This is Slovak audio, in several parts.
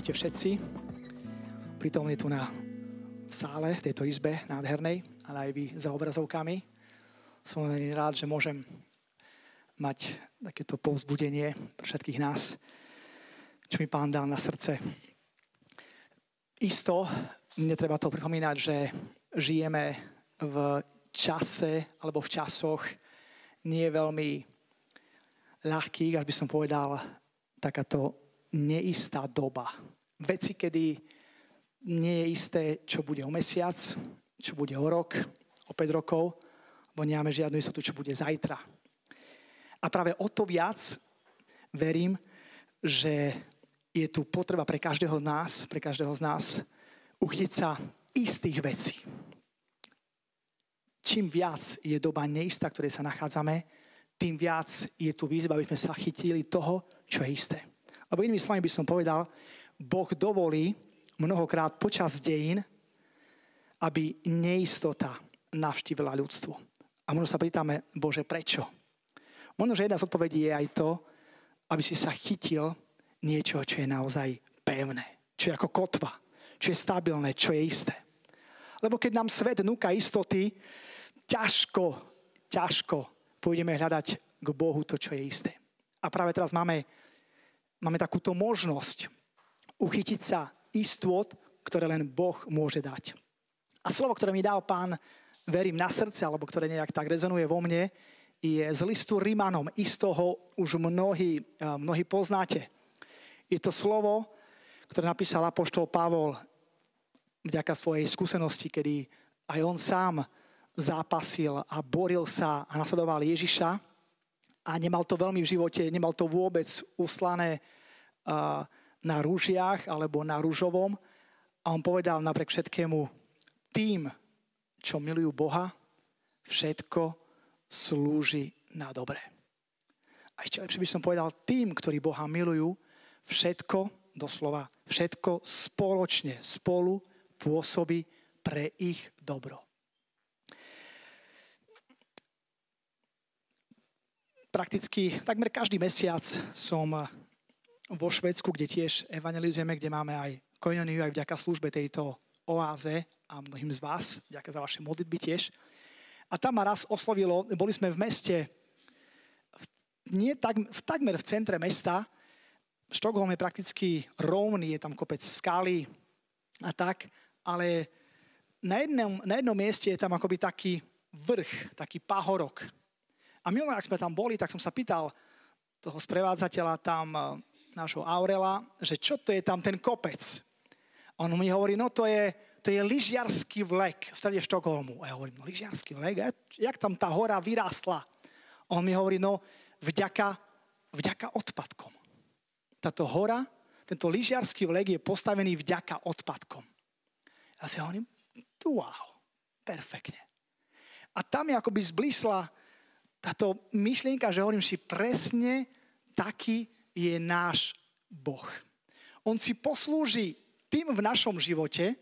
Ahojte všetci. Prítomní tu na v sále, v tejto izbe nádhernej, ale aj vy za obrazovkami. Som veľmi rád, že môžem mať takéto povzbudenie pre všetkých nás, čo mi pán dal na srdce. Isto, netreba to pripomínať, že žijeme v čase alebo v časoch nie veľmi ľahkých, až by som povedal, takáto neistá doba. Veci, kedy nie je isté, čo bude o mesiac, čo bude o rok, o 5 rokov, bo nemáme žiadnu istotu, čo bude zajtra. A práve o to viac verím, že je tu potreba pre každého z nás, pre každého z nás uchytiť sa istých vecí. Čím viac je doba neistá, ktorej sa nachádzame, tým viac je tu výzva, aby sme sa chytili toho, čo je isté. Lebo inými slovami by som povedal, Boh dovolí, mnohokrát počas dejín, aby neistota navštívila ľudstvo. A možno sa pýtame, Bože, prečo? Možno, že jedna z odpovedí je aj to, aby si sa chytil niečo, čo je naozaj pevné, čo je ako kotva, čo je stabilné, čo je isté. Lebo keď nám svet núka istoty, ťažko, ťažko pôjdeme hľadať k Bohu to, čo je isté. A práve teraz máme, máme takúto možnosť uchytiť sa istôt, ktoré len Boh môže dať. A slovo, ktoré mi dal pán, verím na srdce, alebo ktoré nejak tak rezonuje vo mne, je z listu Rímanom. Istoho už mnohí, mnohí poznáte. Je to slovo, ktoré napísal apoštol Pavol vďaka svojej skúsenosti, kedy aj on sám zápasil a boril sa a nasledoval Ježiša a nemal to veľmi v živote, nemal to vôbec uslané na rúžiach alebo na rúžovom. A on povedal napriek všetkému, tým, čo milujú Boha, všetko slúži na dobre. A ešte lepšie by som povedal, tým, ktorí Boha milujú, všetko, doslova, všetko spoločne, spolu pôsobí pre ich dobro. Prakticky takmer každý mesiac som vo Švedsku, kde tiež evangelizujeme, kde máme aj koinoniu, aj vďaka službe tejto oáze a mnohým z vás, ďakujem za vaše modlitby tiež. A tam ma raz oslovilo, boli sme v meste, v, nie tak, v, takmer v centre mesta, Štokholm je prakticky rovný, je tam kopec skaly a tak, ale na jednom, na jednom mieste je tam akoby taký vrch, taký pahorok. A my, ak sme tam boli, tak som sa pýtal toho sprevádzateľa tam, nášho Aurela, že čo to je tam ten kopec. On mi hovorí, no to je, to je lyžiarský vlek v strede Štokholmu. A ja hovorím, no lyžiarský vlek, a jak tam tá hora vyrástla? On mi hovorí, no vďaka, vďaka odpadkom. Táto hora, tento lyžiarský vlek je postavený vďaka odpadkom. Ja si hovorím, wow, perfektne. A tam je akoby zblísla táto myšlienka, že hovorím si presne taký je náš Boh. On si poslúži tým v našom živote,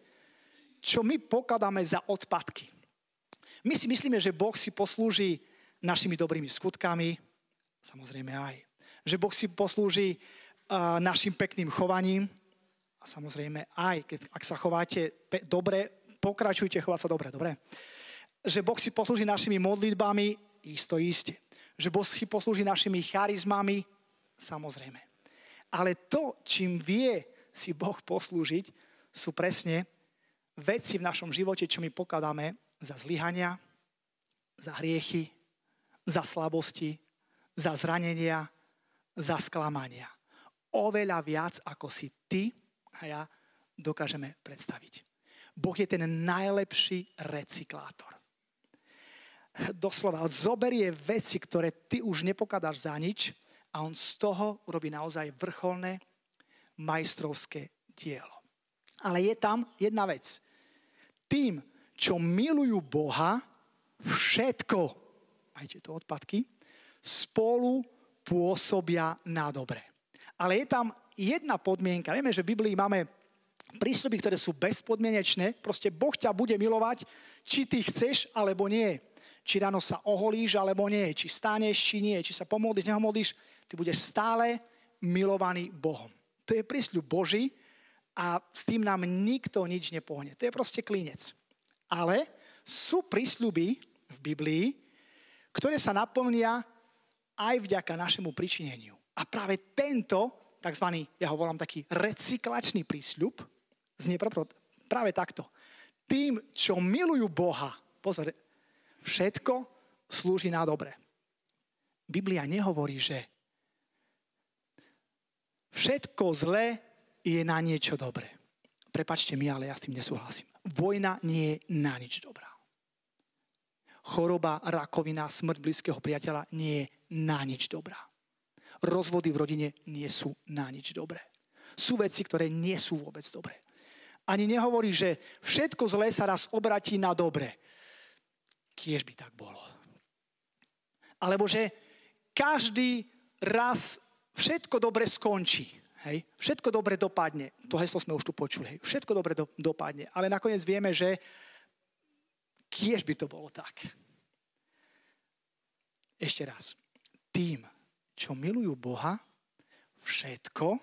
čo my pokladáme za odpadky. My si myslíme, že Boh si poslúži našimi dobrými skutkami, samozrejme aj. Že Boh si poslúži uh, našim pekným chovaním, a samozrejme aj, keď, ak sa chováte pe- dobre, pokračujte chovať sa dobre, dobre? Že Boh si poslúži našimi modlitbami, isto iste. Že Boh si poslúži našimi charizmami, samozrejme. Ale to, čím vie si Boh poslúžiť, sú presne veci v našom živote, čo my pokladáme za zlyhania, za hriechy, za slabosti, za zranenia, za sklamania. Oveľa viac, ako si ty a ja dokážeme predstaviť. Boh je ten najlepší recyklátor. Doslova, zoberie veci, ktoré ty už nepokladáš za nič a on z toho urobí naozaj vrcholné majstrovské dielo. Ale je tam jedna vec. Tým, čo milujú Boha, všetko, majte to odpadky, spolu pôsobia na dobre. Ale je tam jedna podmienka. Vieme, že v Biblii máme prísľuby, ktoré sú bezpodmienečné. Proste Boh ťa bude milovať, či ty chceš, alebo nie. Či ráno sa oholíš, alebo nie. Či stáneš, či nie. Či sa pomodlíš, nehomodlíš ty budeš stále milovaný Bohom. To je prísľub Boží a s tým nám nikto nič nepohne. To je proste klinec. Ale sú prísľuby v Biblii, ktoré sa naplnia aj vďaka našemu pričineniu. A práve tento, tzv. ja ho volám taký recyklačný prísľub, znie práve takto. Tým, čo milujú Boha, pozor, všetko slúži na dobre. Biblia nehovorí, že všetko zlé je na niečo dobré. Prepačte mi, ale ja s tým nesúhlasím. Vojna nie je na nič dobrá. Choroba, rakovina, smrť blízkeho priateľa nie je na nič dobrá. Rozvody v rodine nie sú na nič dobré. Sú veci, ktoré nie sú vôbec dobré. Ani nehovorí, že všetko zlé sa raz obratí na dobre. Kiež by tak bolo. Alebo že každý raz všetko dobre skončí. Hej? Všetko dobre dopadne. To heslo sme už tu počuli. Hej? Všetko dobre do, dopadne. Ale nakoniec vieme, že kiež by to bolo tak. Ešte raz. Tým, čo milujú Boha, všetko,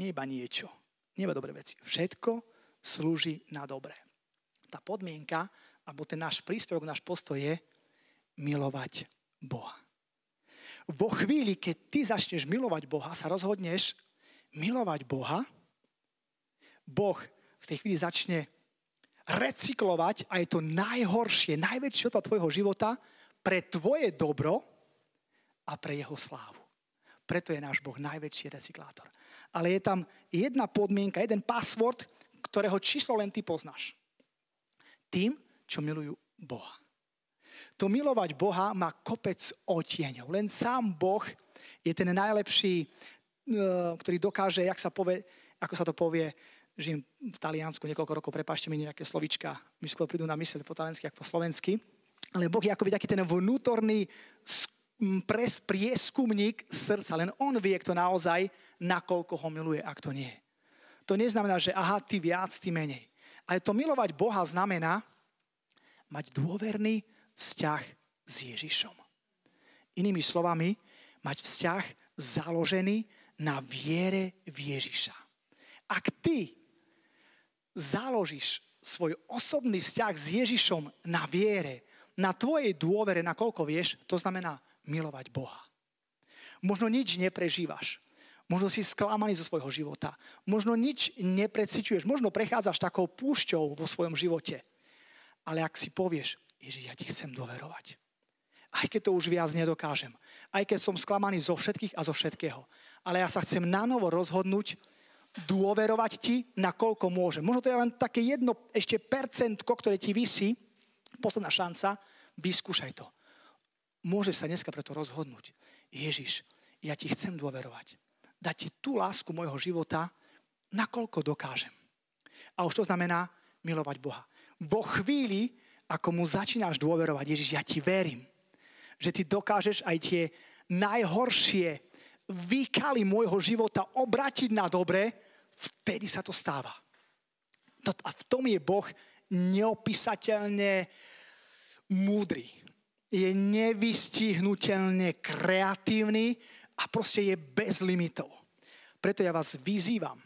nie iba niečo, nie iba dobré veci, všetko slúži na dobre. Tá podmienka, alebo ten náš príspevok, náš postoj je milovať Boha. Vo chvíli, keď ty začneš milovať Boha, sa rozhodneš milovať Boha, Boh v tej chvíli začne recyklovať a je to najhoršie, najväčšie od tvojho života pre tvoje dobro a pre jeho slávu. Preto je náš Boh najväčší recyklátor. Ale je tam jedna podmienka, jeden password, ktorého číslo len ty poznáš. Tým, čo milujú Boha. To milovať Boha má kopec otieňov. Len sám Boh je ten najlepší, e, ktorý dokáže, jak sa povie, ako sa to povie, žijem v Taliansku niekoľko rokov, prepášte mi nejaké slovička, mi skôr prídu na mysle po taliansky, ako po slovensky. Ale Boh je akoby taký ten vnútorný pres, prieskumník srdca. Len on vie, kto naozaj, nakoľko ho miluje a kto nie. To neznamená, že aha, ty viac, ty menej. Ale to milovať Boha znamená mať dôverný vzťah s Ježišom. Inými slovami, mať vzťah založený na viere v Ježiša. Ak ty založíš svoj osobný vzťah s Ježišom na viere, na tvojej dôvere, na koľko vieš, to znamená milovať Boha. Možno nič neprežívaš. Možno si sklamaný zo svojho života. Možno nič neprecituješ. Možno prechádzaš takou púšťou vo svojom živote. Ale ak si povieš, Ježiš, ja ti chcem doverovať. Aj keď to už viac nedokážem. Aj keď som sklamaný zo všetkých a zo všetkého. Ale ja sa chcem nanovo rozhodnúť dôverovať ti, nakoľko môžem. Možno to je len také jedno ešte percentko, ktoré ti vysí. Posledná šanca, vyskúšaj to. Môže sa dneska preto rozhodnúť. Ježiš, ja ti chcem dôverovať. Dať ti tú lásku môjho života, nakoľko dokážem. A už to znamená milovať Boha. Vo chvíli, ako mu začínaš dôverovať, Ježiš, ja ti verím, že ty dokážeš aj tie najhoršie výkaly môjho života obratiť na dobre, vtedy sa to stáva. A v tom je Boh neopísateľne múdry. Je nevystihnutelne kreatívny a proste je bez limitov. Preto ja vás vyzývam,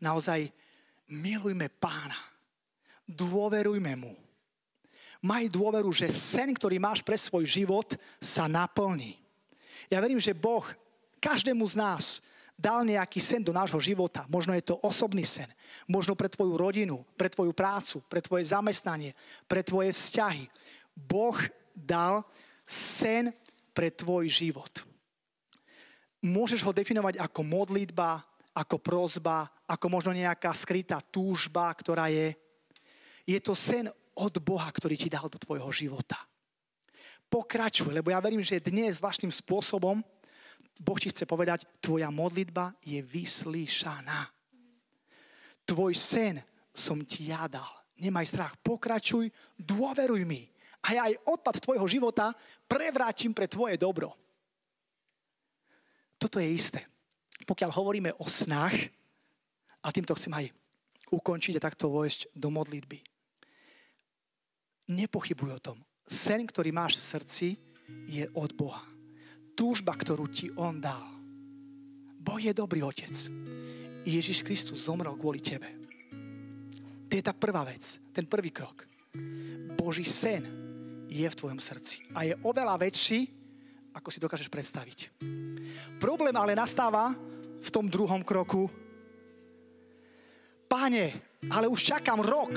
naozaj milujme pána, dôverujme mu maj dôveru, že sen, ktorý máš pre svoj život, sa naplní. Ja verím, že Boh každému z nás dal nejaký sen do nášho života. Možno je to osobný sen. Možno pre tvoju rodinu, pre tvoju prácu, pre tvoje zamestnanie, pre tvoje vzťahy. Boh dal sen pre tvoj život. Môžeš ho definovať ako modlitba, ako prozba, ako možno nejaká skrytá túžba, ktorá je. Je to sen od Boha, ktorý ti dal do tvojho života. Pokračuj, lebo ja verím, že dnes zvláštnym spôsobom Boh ti chce povedať, tvoja modlitba je vyslíšaná. Tvoj sen som ti ja dal. Nemaj strach, pokračuj, dôveruj mi. A ja aj odpad tvojho života prevrátim pre tvoje dobro. Toto je isté. Pokiaľ hovoríme o snách, a týmto chcem aj ukončiť a takto vojsť do modlitby nepochybuj o tom. Sen, ktorý máš v srdci, je od Boha. Túžba, ktorú ti On dal. Boh je dobrý otec. Ježiš Kristus zomrel kvôli tebe. To je tá prvá vec, ten prvý krok. Boží sen je v tvojom srdci a je oveľa väčší, ako si dokážeš predstaviť. Problém ale nastáva v tom druhom kroku. Páne, ale už čakám rok.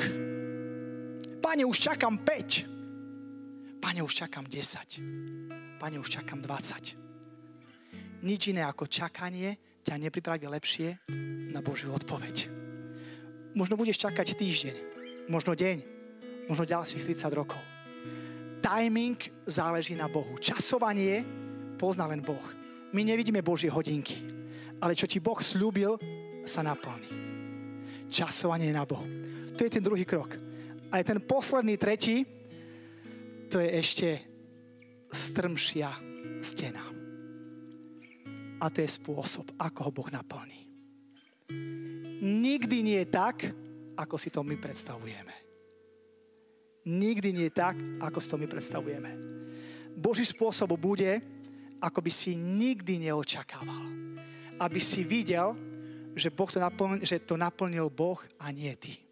Páne, už čakám 5. Páne, už čakám 10. Páne, už čakám 20. Nič iné ako čakanie ťa nepripraví lepšie na Božiu odpoveď. Možno budeš čakať týždeň, možno deň, možno ďalších 30 rokov. Timing záleží na Bohu. Časovanie pozná len Boh. My nevidíme Božie hodinky, ale čo ti Boh slúbil, sa naplní. Časovanie na Bohu. To je ten druhý krok. A je ten posledný, tretí, to je ešte strmšia stena. A to je spôsob, ako ho Boh naplní. Nikdy nie je tak, ako si to my predstavujeme. Nikdy nie je tak, ako si to my predstavujeme. Boží spôsob bude, ako by si nikdy neočakával. Aby si videl, že, boh to naplnil, že to naplnil Boh a nie ty.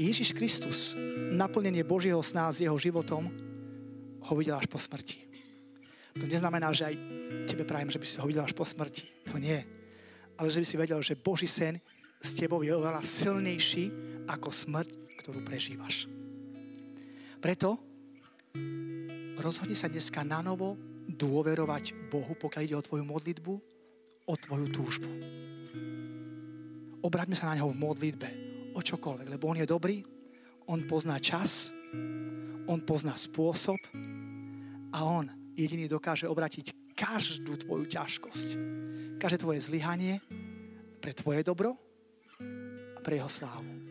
Ježiš Kristus, naplnenie Božieho sná s jeho životom, ho videl až po smrti. To neznamená, že aj tebe prajem, že by si ho videl až po smrti. To nie. Ale že by si vedel, že Boží sen s tebou je oveľa silnejší ako smrť, ktorú prežívaš. Preto rozhodni sa dneska na novo dôverovať Bohu, pokiaľ ide o tvoju modlitbu, o tvoju túžbu. Obraťme sa na Neho v modlitbe, o čokoľvek, lebo On je dobrý, On pozná čas, On pozná spôsob a On jediný dokáže obratiť každú tvoju ťažkosť, každé tvoje zlyhanie pre tvoje dobro a pre jeho slávu.